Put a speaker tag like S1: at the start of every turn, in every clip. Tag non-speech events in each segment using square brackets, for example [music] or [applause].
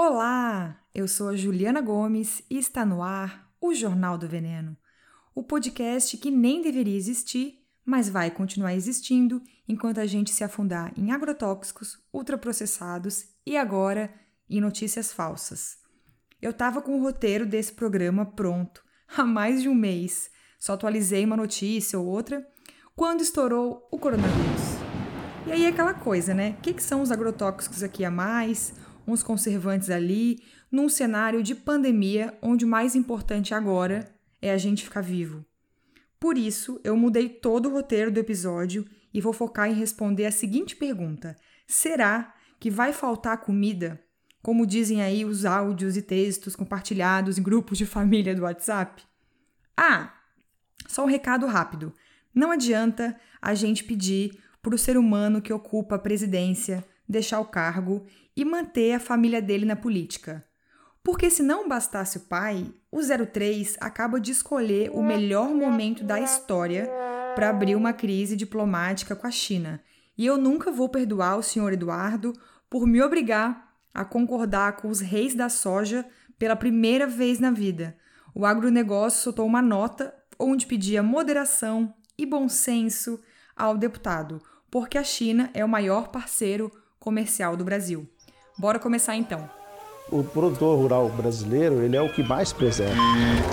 S1: Olá, eu sou a Juliana Gomes e está no ar o Jornal do Veneno, o podcast que nem deveria existir, mas vai continuar existindo enquanto a gente se afundar em agrotóxicos, ultraprocessados e agora em notícias falsas. Eu estava com o roteiro desse programa pronto [laughs] há mais de um mês, só atualizei uma notícia ou outra quando estourou o coronavírus. E aí aquela coisa, né? O que, que são os agrotóxicos aqui a mais? Uns conservantes ali, num cenário de pandemia onde o mais importante agora é a gente ficar vivo. Por isso, eu mudei todo o roteiro do episódio e vou focar em responder a seguinte pergunta: será que vai faltar comida? Como dizem aí os áudios e textos compartilhados em grupos de família do WhatsApp? Ah, só um recado rápido. Não adianta a gente pedir para o ser humano que ocupa a presidência deixar o cargo e manter a família dele na política. Porque se não bastasse o pai, o 03 acaba de escolher o melhor momento da história para abrir uma crise diplomática com a China. E eu nunca vou perdoar o senhor Eduardo por me obrigar a concordar com os reis da soja pela primeira vez na vida. O agronegócio soltou uma nota onde pedia moderação e bom senso ao deputado, porque a China é o maior parceiro comercial do Brasil. Bora começar então.
S2: O produtor rural brasileiro, ele é o que mais preserva.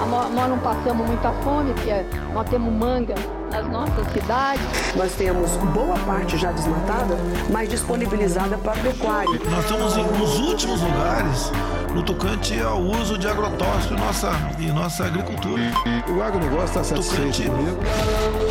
S3: Nós não passamos muita fome, porque nós temos manga nas nossas cidades.
S4: Nós temos boa parte já desmatada, mas disponibilizada para pecuária.
S5: Nós estamos nos últimos lugares no tocante ao uso de agrotóxico em nossa, em nossa agricultura.
S2: O agronegócio está satisfeito tocante... comigo.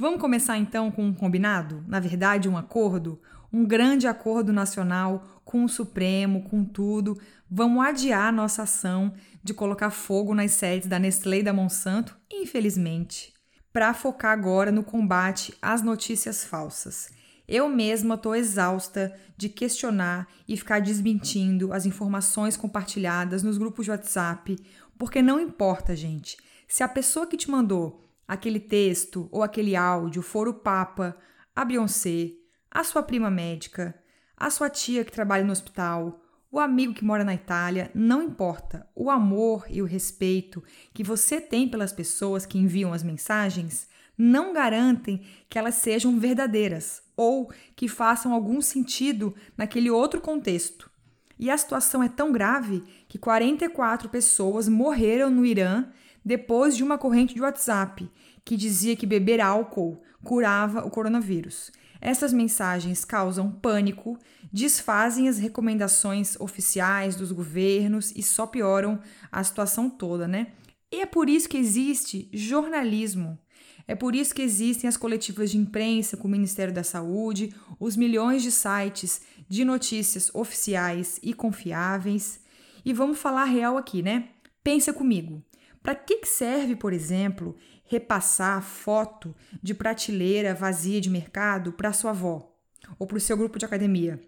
S1: Vamos começar então com um combinado? Na verdade, um acordo? Um grande acordo nacional com o Supremo, com tudo. Vamos adiar nossa ação de colocar fogo nas sedes da Nestlé e da Monsanto, infelizmente, para focar agora no combate às notícias falsas. Eu mesma estou exausta de questionar e ficar desmentindo as informações compartilhadas nos grupos de WhatsApp, porque não importa, gente. Se a pessoa que te mandou aquele texto ou aquele áudio for o Papa, a Beyoncé, a sua prima médica, a sua tia que trabalha no hospital, o amigo que mora na Itália, não importa. O amor e o respeito que você tem pelas pessoas que enviam as mensagens não garantem que elas sejam verdadeiras ou que façam algum sentido naquele outro contexto. E a situação é tão grave que 44 pessoas morreram no Irã depois de uma corrente de WhatsApp que dizia que beber álcool curava o coronavírus. Essas mensagens causam pânico, desfazem as recomendações oficiais dos governos e só pioram a situação toda, né? E é por isso que existe jornalismo. É por isso que existem as coletivas de imprensa com o Ministério da Saúde, os milhões de sites de notícias oficiais e confiáveis. E vamos falar real aqui, né? Pensa comigo. Para que serve, por exemplo, repassar foto de prateleira vazia de mercado para sua avó ou para o seu grupo de academia?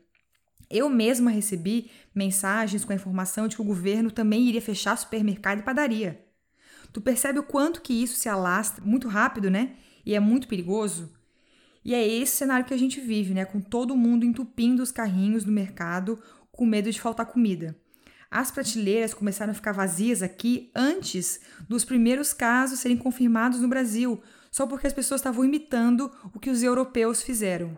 S1: Eu mesma recebi mensagens com a informação de que o governo também iria fechar supermercado e padaria. Tu percebe o quanto que isso se alastra muito rápido, né? E é muito perigoso? E é esse cenário que a gente vive, né? Com todo mundo entupindo os carrinhos no mercado com medo de faltar comida. As prateleiras começaram a ficar vazias aqui antes dos primeiros casos serem confirmados no Brasil, só porque as pessoas estavam imitando o que os europeus fizeram.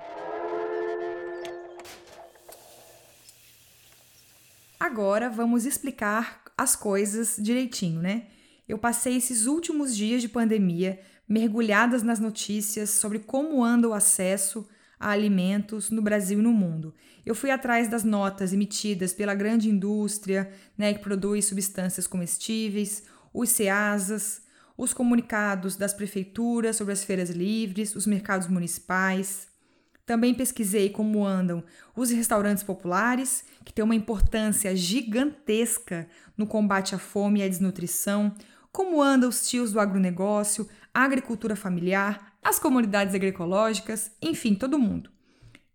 S1: Agora vamos explicar as coisas direitinho, né? Eu passei esses últimos dias de pandemia mergulhadas nas notícias sobre como anda o acesso a alimentos no Brasil e no mundo. Eu fui atrás das notas emitidas pela grande indústria né, que produz substâncias comestíveis, os SEASAs, os comunicados das prefeituras sobre as feiras livres, os mercados municipais. Também pesquisei como andam os restaurantes populares, que têm uma importância gigantesca no combate à fome e à desnutrição, como andam os tios do agronegócio, a agricultura familiar, as comunidades agroecológicas, enfim, todo mundo.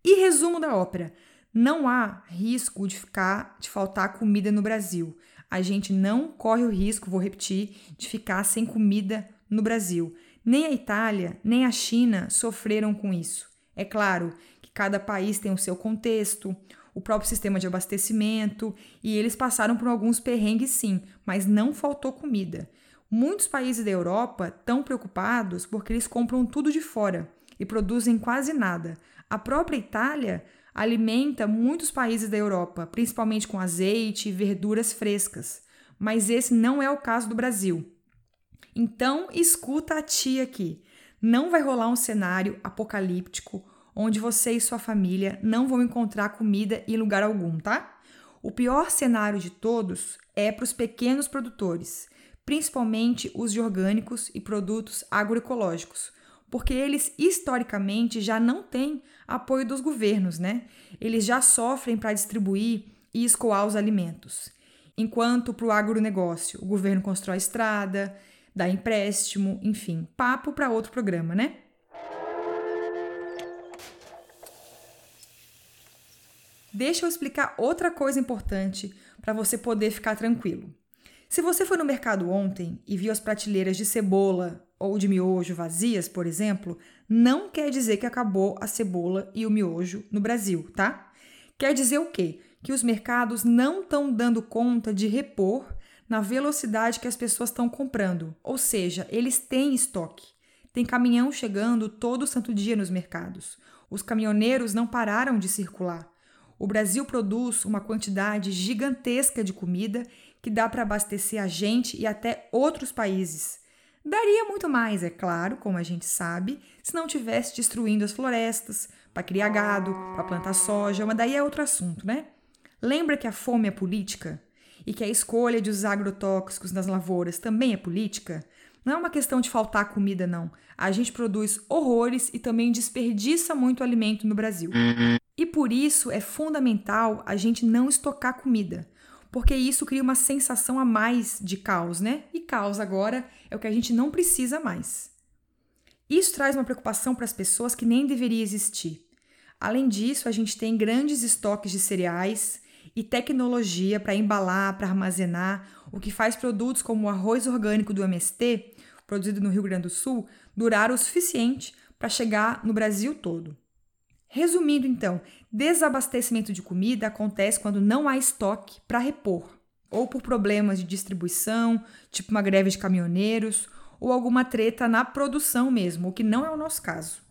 S1: E resumo da ópera: não há risco de ficar de faltar comida no Brasil. A gente não corre o risco, vou repetir, de ficar sem comida no Brasil. Nem a Itália, nem a China sofreram com isso. É claro que cada país tem o seu contexto, o próprio sistema de abastecimento, e eles passaram por alguns perrengues sim, mas não faltou comida. Muitos países da Europa estão preocupados porque eles compram tudo de fora e produzem quase nada. A própria Itália alimenta muitos países da Europa, principalmente com azeite e verduras frescas. Mas esse não é o caso do Brasil. Então, escuta a tia aqui. Não vai rolar um cenário apocalíptico onde você e sua família não vão encontrar comida em lugar algum, tá? O pior cenário de todos é para os pequenos produtores, principalmente os de orgânicos e produtos agroecológicos, porque eles historicamente já não têm apoio dos governos, né? Eles já sofrem para distribuir e escoar os alimentos. Enquanto para o agronegócio o governo constrói estrada, dá empréstimo, enfim, papo para outro programa, né? Deixa eu explicar outra coisa importante para você poder ficar tranquilo. Se você foi no mercado ontem e viu as prateleiras de cebola ou de miojo vazias, por exemplo, não quer dizer que acabou a cebola e o miojo no Brasil, tá? Quer dizer o quê? Que os mercados não estão dando conta de repor na velocidade que as pessoas estão comprando. Ou seja, eles têm estoque. Tem caminhão chegando todo santo dia nos mercados. Os caminhoneiros não pararam de circular. O Brasil produz uma quantidade gigantesca de comida que dá para abastecer a gente e até outros países. Daria muito mais, é claro, como a gente sabe, se não tivesse destruindo as florestas para criar gado, para plantar soja, mas daí é outro assunto, né? Lembra que a fome é política e que a escolha de usar agrotóxicos nas lavouras também é política? Não é uma questão de faltar comida, não. A gente produz horrores e também desperdiça muito alimento no Brasil. E por isso é fundamental a gente não estocar comida, porque isso cria uma sensação a mais de caos, né? E caos agora é o que a gente não precisa mais. Isso traz uma preocupação para as pessoas que nem deveria existir. Além disso, a gente tem grandes estoques de cereais e tecnologia para embalar, para armazenar, o que faz produtos como o arroz orgânico do MST, produzido no Rio Grande do Sul, durar o suficiente para chegar no Brasil todo. Resumindo, então, desabastecimento de comida acontece quando não há estoque para repor, ou por problemas de distribuição, tipo uma greve de caminhoneiros, ou alguma treta na produção mesmo, o que não é o nosso caso.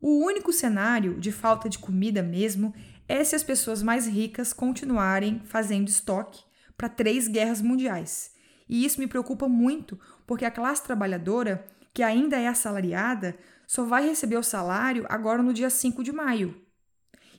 S1: O único cenário de falta de comida mesmo é se as pessoas mais ricas continuarem fazendo estoque para três guerras mundiais. E isso me preocupa muito, porque a classe trabalhadora, que ainda é assalariada, só vai receber o salário agora no dia 5 de maio.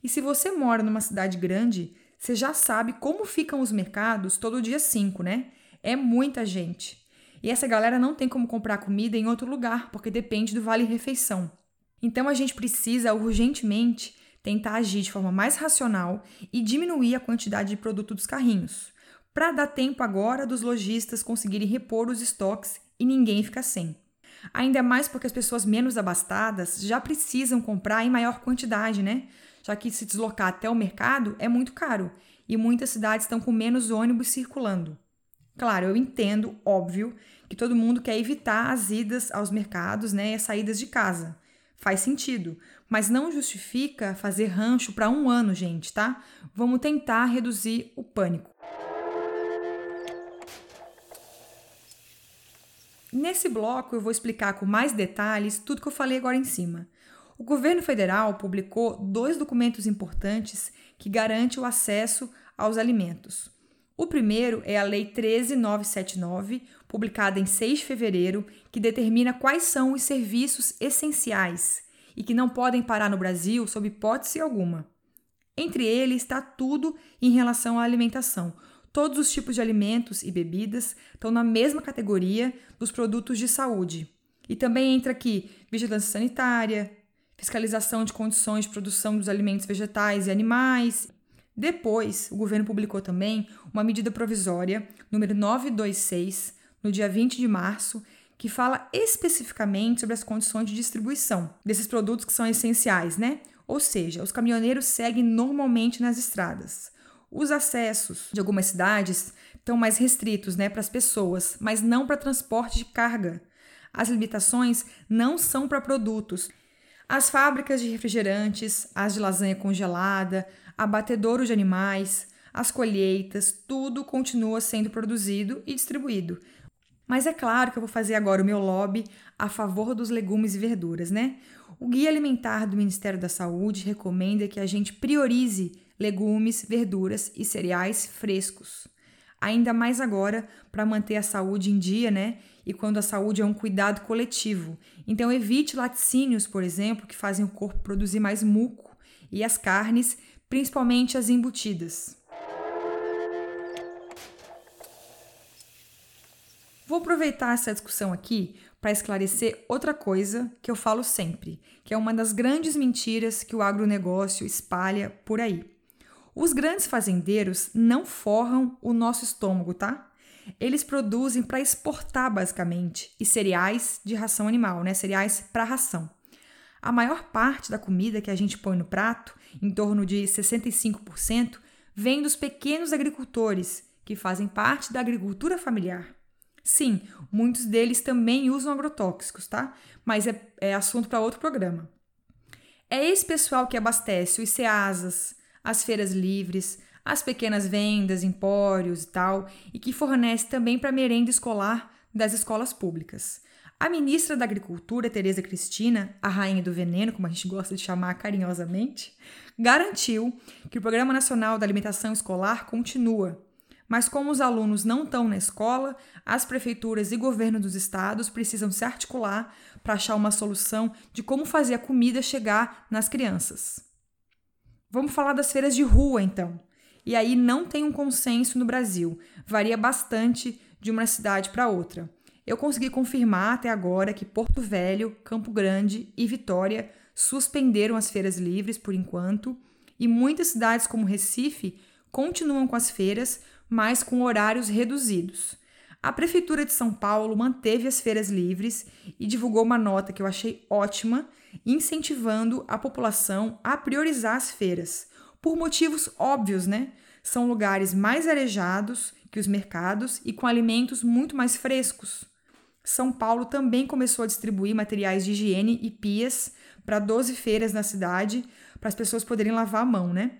S1: E se você mora numa cidade grande, você já sabe como ficam os mercados todo dia 5, né? É muita gente. E essa galera não tem como comprar comida em outro lugar, porque depende do vale refeição. Então a gente precisa urgentemente tentar agir de forma mais racional e diminuir a quantidade de produto dos carrinhos, para dar tempo agora dos lojistas conseguirem repor os estoques e ninguém ficar sem. Ainda mais porque as pessoas menos abastadas já precisam comprar em maior quantidade, né? Já que se deslocar até o mercado é muito caro e muitas cidades estão com menos ônibus circulando. Claro, eu entendo, óbvio, que todo mundo quer evitar as idas aos mercados né, e as saídas de casa. Faz sentido, mas não justifica fazer rancho para um ano, gente, tá? Vamos tentar reduzir o pânico. Nesse bloco eu vou explicar com mais detalhes tudo que eu falei agora em cima. O governo federal publicou dois documentos importantes que garantem o acesso aos alimentos. O primeiro é a Lei 13979, publicada em 6 de fevereiro, que determina quais são os serviços essenciais e que não podem parar no Brasil sob hipótese alguma. Entre eles está tudo em relação à alimentação, Todos os tipos de alimentos e bebidas estão na mesma categoria dos produtos de saúde. E também entra aqui vigilância sanitária, fiscalização de condições de produção dos alimentos vegetais e animais. Depois, o governo publicou também uma medida provisória, número 926, no dia 20 de março, que fala especificamente sobre as condições de distribuição desses produtos que são essenciais, né? Ou seja, os caminhoneiros seguem normalmente nas estradas. Os acessos de algumas cidades estão mais restritos né, para as pessoas, mas não para transporte de carga. As limitações não são para produtos. As fábricas de refrigerantes, as de lasanha congelada, abatedouro de animais, as colheitas, tudo continua sendo produzido e distribuído. Mas é claro que eu vou fazer agora o meu lobby a favor dos legumes e verduras, né? O Guia Alimentar do Ministério da Saúde recomenda que a gente priorize legumes, verduras e cereais frescos. Ainda mais agora para manter a saúde em dia, né? E quando a saúde é um cuidado coletivo. Então evite laticínios, por exemplo, que fazem o corpo produzir mais muco, e as carnes, principalmente as embutidas. Vou aproveitar essa discussão aqui para esclarecer outra coisa que eu falo sempre, que é uma das grandes mentiras que o agronegócio espalha por aí. Os grandes fazendeiros não forram o nosso estômago, tá? Eles produzem para exportar basicamente e cereais de ração animal, né? Cereais para ração. A maior parte da comida que a gente põe no prato, em torno de 65%, vem dos pequenos agricultores que fazem parte da agricultura familiar. Sim, muitos deles também usam agrotóxicos, tá? Mas é, é assunto para outro programa. É esse pessoal que abastece os CEASAS, as feiras livres, as pequenas vendas, empórios e tal, e que fornece também para merenda escolar das escolas públicas. A ministra da Agricultura, Tereza Cristina, a rainha do veneno, como a gente [laughs] gosta de chamar carinhosamente, garantiu que o Programa Nacional da Alimentação Escolar continua mas como os alunos não estão na escola, as prefeituras e governo dos estados precisam se articular para achar uma solução de como fazer a comida chegar nas crianças. Vamos falar das feiras de rua, então. E aí não tem um consenso no Brasil, varia bastante de uma cidade para outra. Eu consegui confirmar até agora que Porto Velho, Campo Grande e Vitória suspenderam as feiras livres por enquanto, e muitas cidades como Recife continuam com as feiras, mas com horários reduzidos. A Prefeitura de São Paulo manteve as feiras livres e divulgou uma nota que eu achei ótima, incentivando a população a priorizar as feiras, por motivos óbvios, né? São lugares mais arejados que os mercados e com alimentos muito mais frescos. São Paulo também começou a distribuir materiais de higiene e pias para 12 feiras na cidade, para as pessoas poderem lavar a mão, né?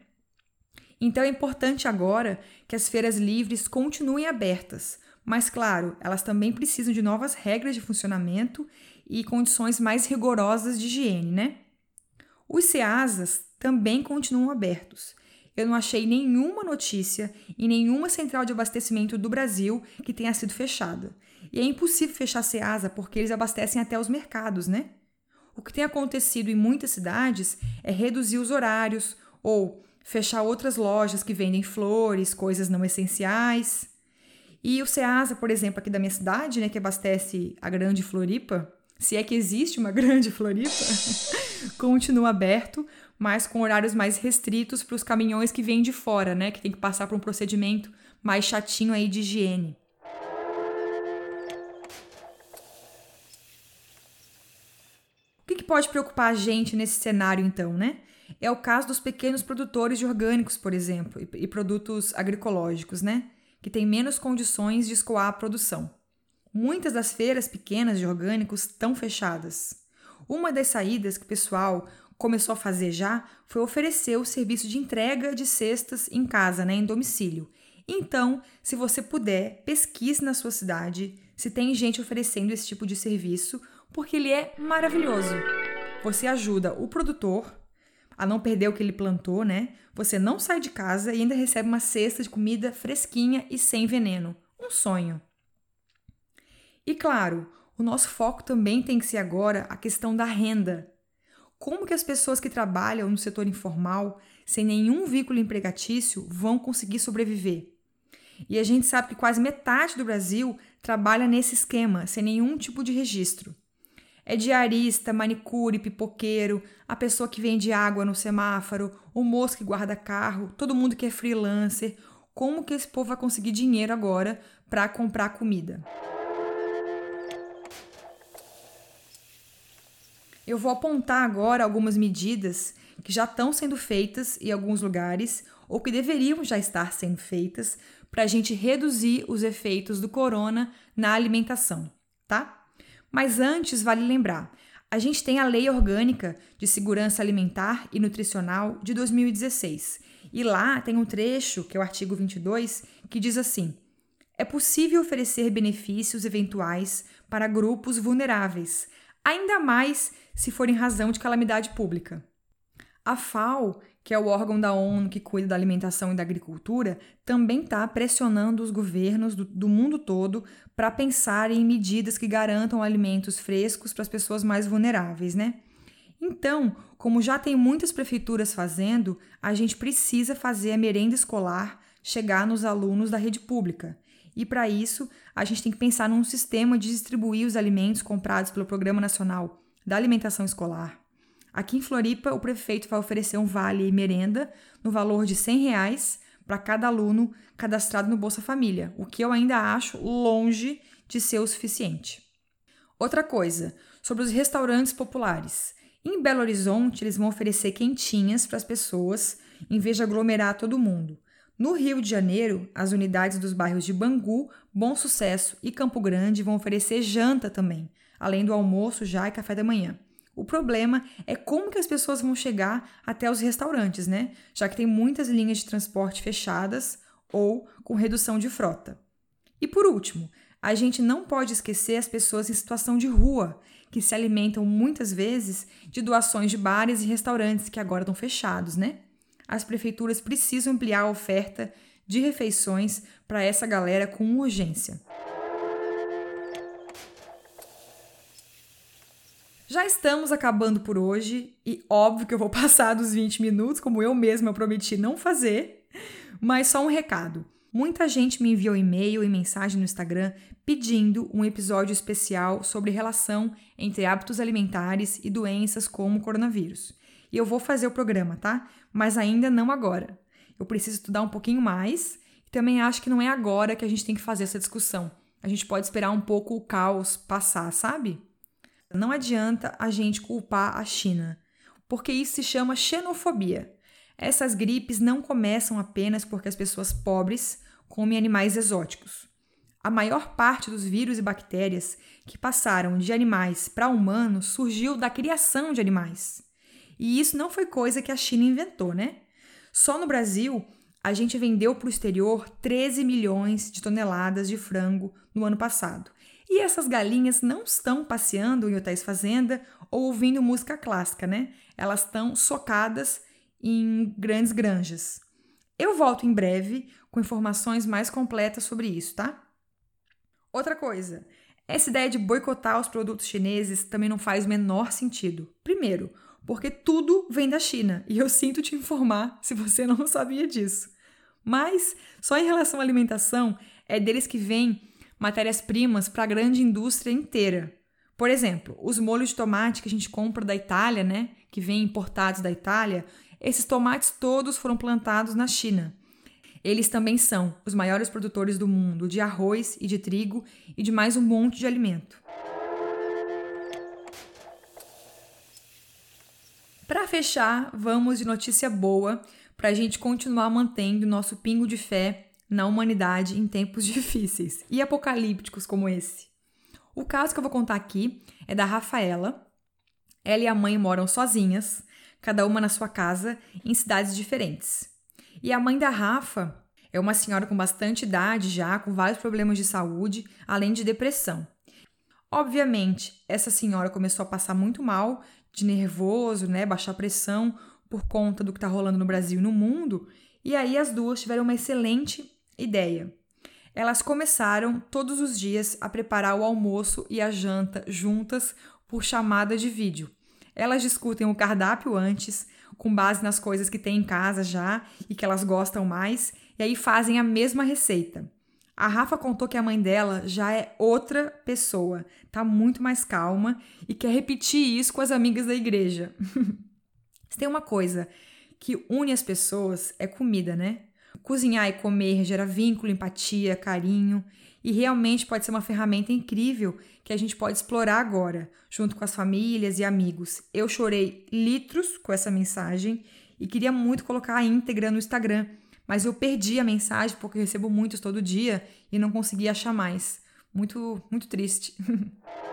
S1: Então é importante agora que as feiras livres continuem abertas, mas claro, elas também precisam de novas regras de funcionamento e condições mais rigorosas de higiene, né? Os CEASAs também continuam abertos. Eu não achei nenhuma notícia em nenhuma central de abastecimento do Brasil que tenha sido fechada. E é impossível fechar a CEASA porque eles abastecem até os mercados, né? O que tem acontecido em muitas cidades é reduzir os horários ou fechar outras lojas que vendem flores, coisas não essenciais. E o Ceasa, por exemplo, aqui da minha cidade, né, que abastece a Grande Floripa, se é que existe uma [laughs] Grande Floripa, [laughs] continua aberto, mas com horários mais restritos para os caminhões que vêm de fora, né, que tem que passar por um procedimento mais chatinho aí de higiene. O que, que pode preocupar a gente nesse cenário, então, né? É o caso dos pequenos produtores de orgânicos, por exemplo, e, produtos agroecológicos, né? Que têm menos condições de escoar a produção. Muitas das feiras pequenas de orgânicos estão fechadas. Uma das saídas que o pessoal começou a fazer já foi oferecer o serviço de entrega de cestas em casa, né, em domicílio. Então, se você puder, pesquise na sua cidade se tem gente oferecendo esse tipo de serviço, porque ele é maravilhoso. Você ajuda o produtor a não perder o que ele plantou, né? Você não sai de casa e ainda recebe uma cesta de comida fresquinha e sem veneno. Um sonho. E claro, o nosso foco também tem que ser agora a questão da renda. Como que as pessoas que trabalham no setor informal, sem nenhum vínculo empregatício, vão conseguir sobreviver? E a gente sabe que quase metade do Brasil trabalha nesse esquema, sem nenhum tipo de registro. É diarista, manicure, pipoqueiro, a pessoa que vende água no semáforo, o moço que guarda carro, todo mundo que é freelancer. Como que esse povo vai conseguir dinheiro agora para comprar comida? Eu vou apontar agora algumas medidas que já estão sendo feitas em alguns lugares ou que deveriam já estar sendo feitas para a gente reduzir os efeitos do corona na alimentação, tá? Mas antes, vale lembrar: a gente tem a Lei Orgânica de Segurança Alimentar e Nutricional de 2016. E lá tem um trecho, que é o artigo 22, que diz assim: é possível oferecer benefícios eventuais para grupos vulneráveis, ainda mais se for em razão de calamidade pública. A FAO, que é o órgão da ONU que cuida da alimentação e da agricultura, também está pressionando os governos do, do mundo todo para pensar em medidas que garantam alimentos frescos para as pessoas mais vulneráveis, né? Então, como já tem muitas prefeituras fazendo, a gente precisa fazer a merenda escolar chegar nos alunos da rede pública. E para isso, a gente tem que pensar num sistema de distribuir os alimentos comprados pelo Programa Nacional da Alimentação Escolar. Aqui em Floripa, o prefeito vai oferecer um vale merenda no valor de 100 reais para cada aluno cadastrado no Bolsa Família, o que eu ainda acho longe de ser o suficiente. Outra coisa, sobre os restaurantes populares. Em Belo Horizonte, eles vão oferecer quentinhas para as pessoas, em vez de aglomerar todo mundo. No Rio de Janeiro, as unidades dos bairros de Bangu, Bom Sucesso e Campo Grande vão oferecer janta também, além do almoço já e café da manhã. O problema é como que as pessoas vão chegar até os restaurantes, né? Já que tem muitas linhas de transporte fechadas ou com redução de frota. E por último, a gente não pode esquecer as pessoas em situação de rua, que se alimentam muitas vezes de doações de bares e restaurantes que agora estão fechados, né? As prefeituras precisam ampliar a oferta de refeições para essa galera com urgência. Já estamos acabando por hoje e óbvio que eu vou [laughs] passar dos 20 minutos, como eu mesma prometi não fazer, mas só um recado. Muita gente me enviou e-mail e mensagem no Instagram pedindo um episódio especial sobre relação entre hábitos alimentares e doenças como o coronavírus. E eu vou fazer o programa, tá? Mas ainda não agora. Eu preciso estudar um pouquinho mais e também acho que não é agora que a gente tem que fazer essa discussão. A gente pode esperar um pouco o caos passar, sabe? Não adianta a gente culpar a China, porque isso se chama xenofobia. Essas gripes não começam apenas porque as pessoas pobres comem animais exóticos. A maior parte dos vírus e bactérias que passaram de animais para humanos surgiu da criação de animais. E isso não foi coisa que a China inventou, né? Só no Brasil, a gente vendeu para o exterior 13 milhões de toneladas de frango no ano passado. E essas galinhas não estão passeando em hotéis fazenda ou ouvindo música clássica, né? Elas estão socadas em grandes granjas. Eu volto em breve com informações mais completas sobre isso, tá? Outra coisa, essa ideia de boicotar os produtos chineses também não faz o menor sentido. Primeiro, porque tudo vem da China e eu sinto te informar se você não sabia disso. Mas, só em relação à alimentação, é deles que vem matérias-primas para a grande indústria inteira. Por exemplo, os molhos de tomate que a gente compra da Itália, né, que vêm importados da Itália, esses tomates todos foram plantados na China. Eles também são os maiores produtores do mundo de arroz e de trigo e de mais um monte de alimento. Para fechar, vamos de notícia boa para a gente continuar mantendo nosso pingo de fé na humanidade em tempos [laughs] difíceis e apocalípticos como esse. O caso que eu vou contar aqui é da Rafaela. Ela e a mãe moram sozinhas, cada uma na sua casa, em cidades diferentes. E a mãe da Rafa é uma senhora com bastante idade já, com vários problemas de saúde, além de depressão. Obviamente, essa senhora começou a passar muito mal, de nervoso, né, baixar pressão por conta do que está rolando no Brasil e no mundo, e aí as duas tiveram uma excelente ideia. Elas começaram todos os dias a preparar o almoço e a janta juntas por chamada de vídeo. Elas discutem o cardápio antes, com base nas coisas que tem em casa já e que elas gostam mais, e aí fazem a mesma receita. A Rafa contou que a mãe dela já é outra pessoa, tá muito mais calma e quer repetir isso com as amigas da igreja. [laughs] Se tem uma coisa que une as pessoas é comida, né? Cozinhar e comer gera vínculo, empatia, carinho e realmente pode ser uma ferramenta incrível que a gente pode explorar agora, junto com as famílias e amigos. Eu chorei litros com essa mensagem e queria muito colocar a íntegra no Instagram, mas eu perdi a mensagem porque recebo muitos todo dia e não consegui achar mais. Muito, muito triste. [laughs]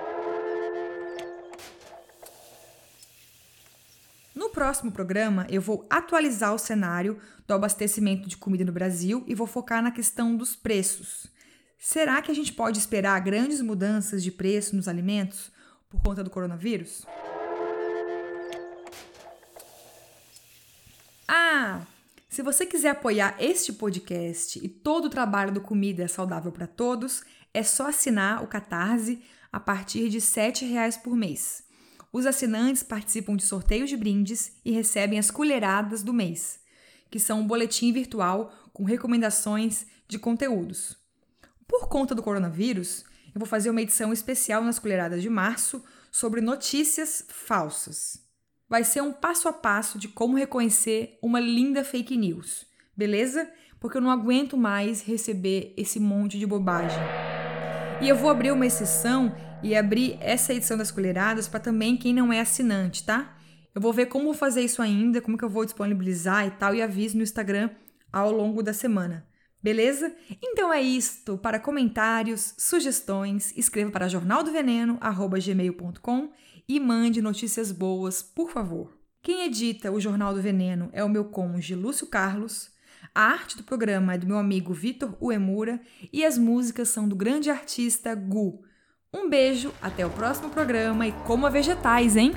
S1: próximo programa, eu vou atualizar o cenário do abastecimento de comida no Brasil e vou focar na questão dos preços. Será que a gente pode esperar grandes mudanças de preço nos alimentos por conta do coronavírus? Ah, se você quiser apoiar este podcast e todo o trabalho do Comida é Saudável para Todos, é só assinar o Catarse a partir de R$ 7,00 por mês. Os assinantes participam de sorteios de brindes e recebem as colheradas do mês, que são um boletim virtual com recomendações de conteúdos. Por conta do coronavírus, eu vou fazer uma edição especial nas colheradas de março sobre notícias falsas. Vai ser um passo a passo de como reconhecer uma linda fake news, beleza? Porque eu não aguento mais receber esse monte de bobagem. E eu vou abrir uma exceção e abrir essa edição das colheradas para também quem não é assinante, tá? Eu vou ver como fazer isso ainda, como que eu vou disponibilizar e tal, e aviso no Instagram ao longo da semana. Beleza? Então é isto. Para comentários, sugestões, escreva para jornaldoveneno@gmail.com e mande notícias boas, por favor. Quem edita o Jornal do Veneno é o meu cônjuge Lúcio Carlos. A arte do programa é do meu amigo Vitor Uemura e as músicas são do grande artista Gu. Um beijo, até o próximo programa e coma vegetais, hein?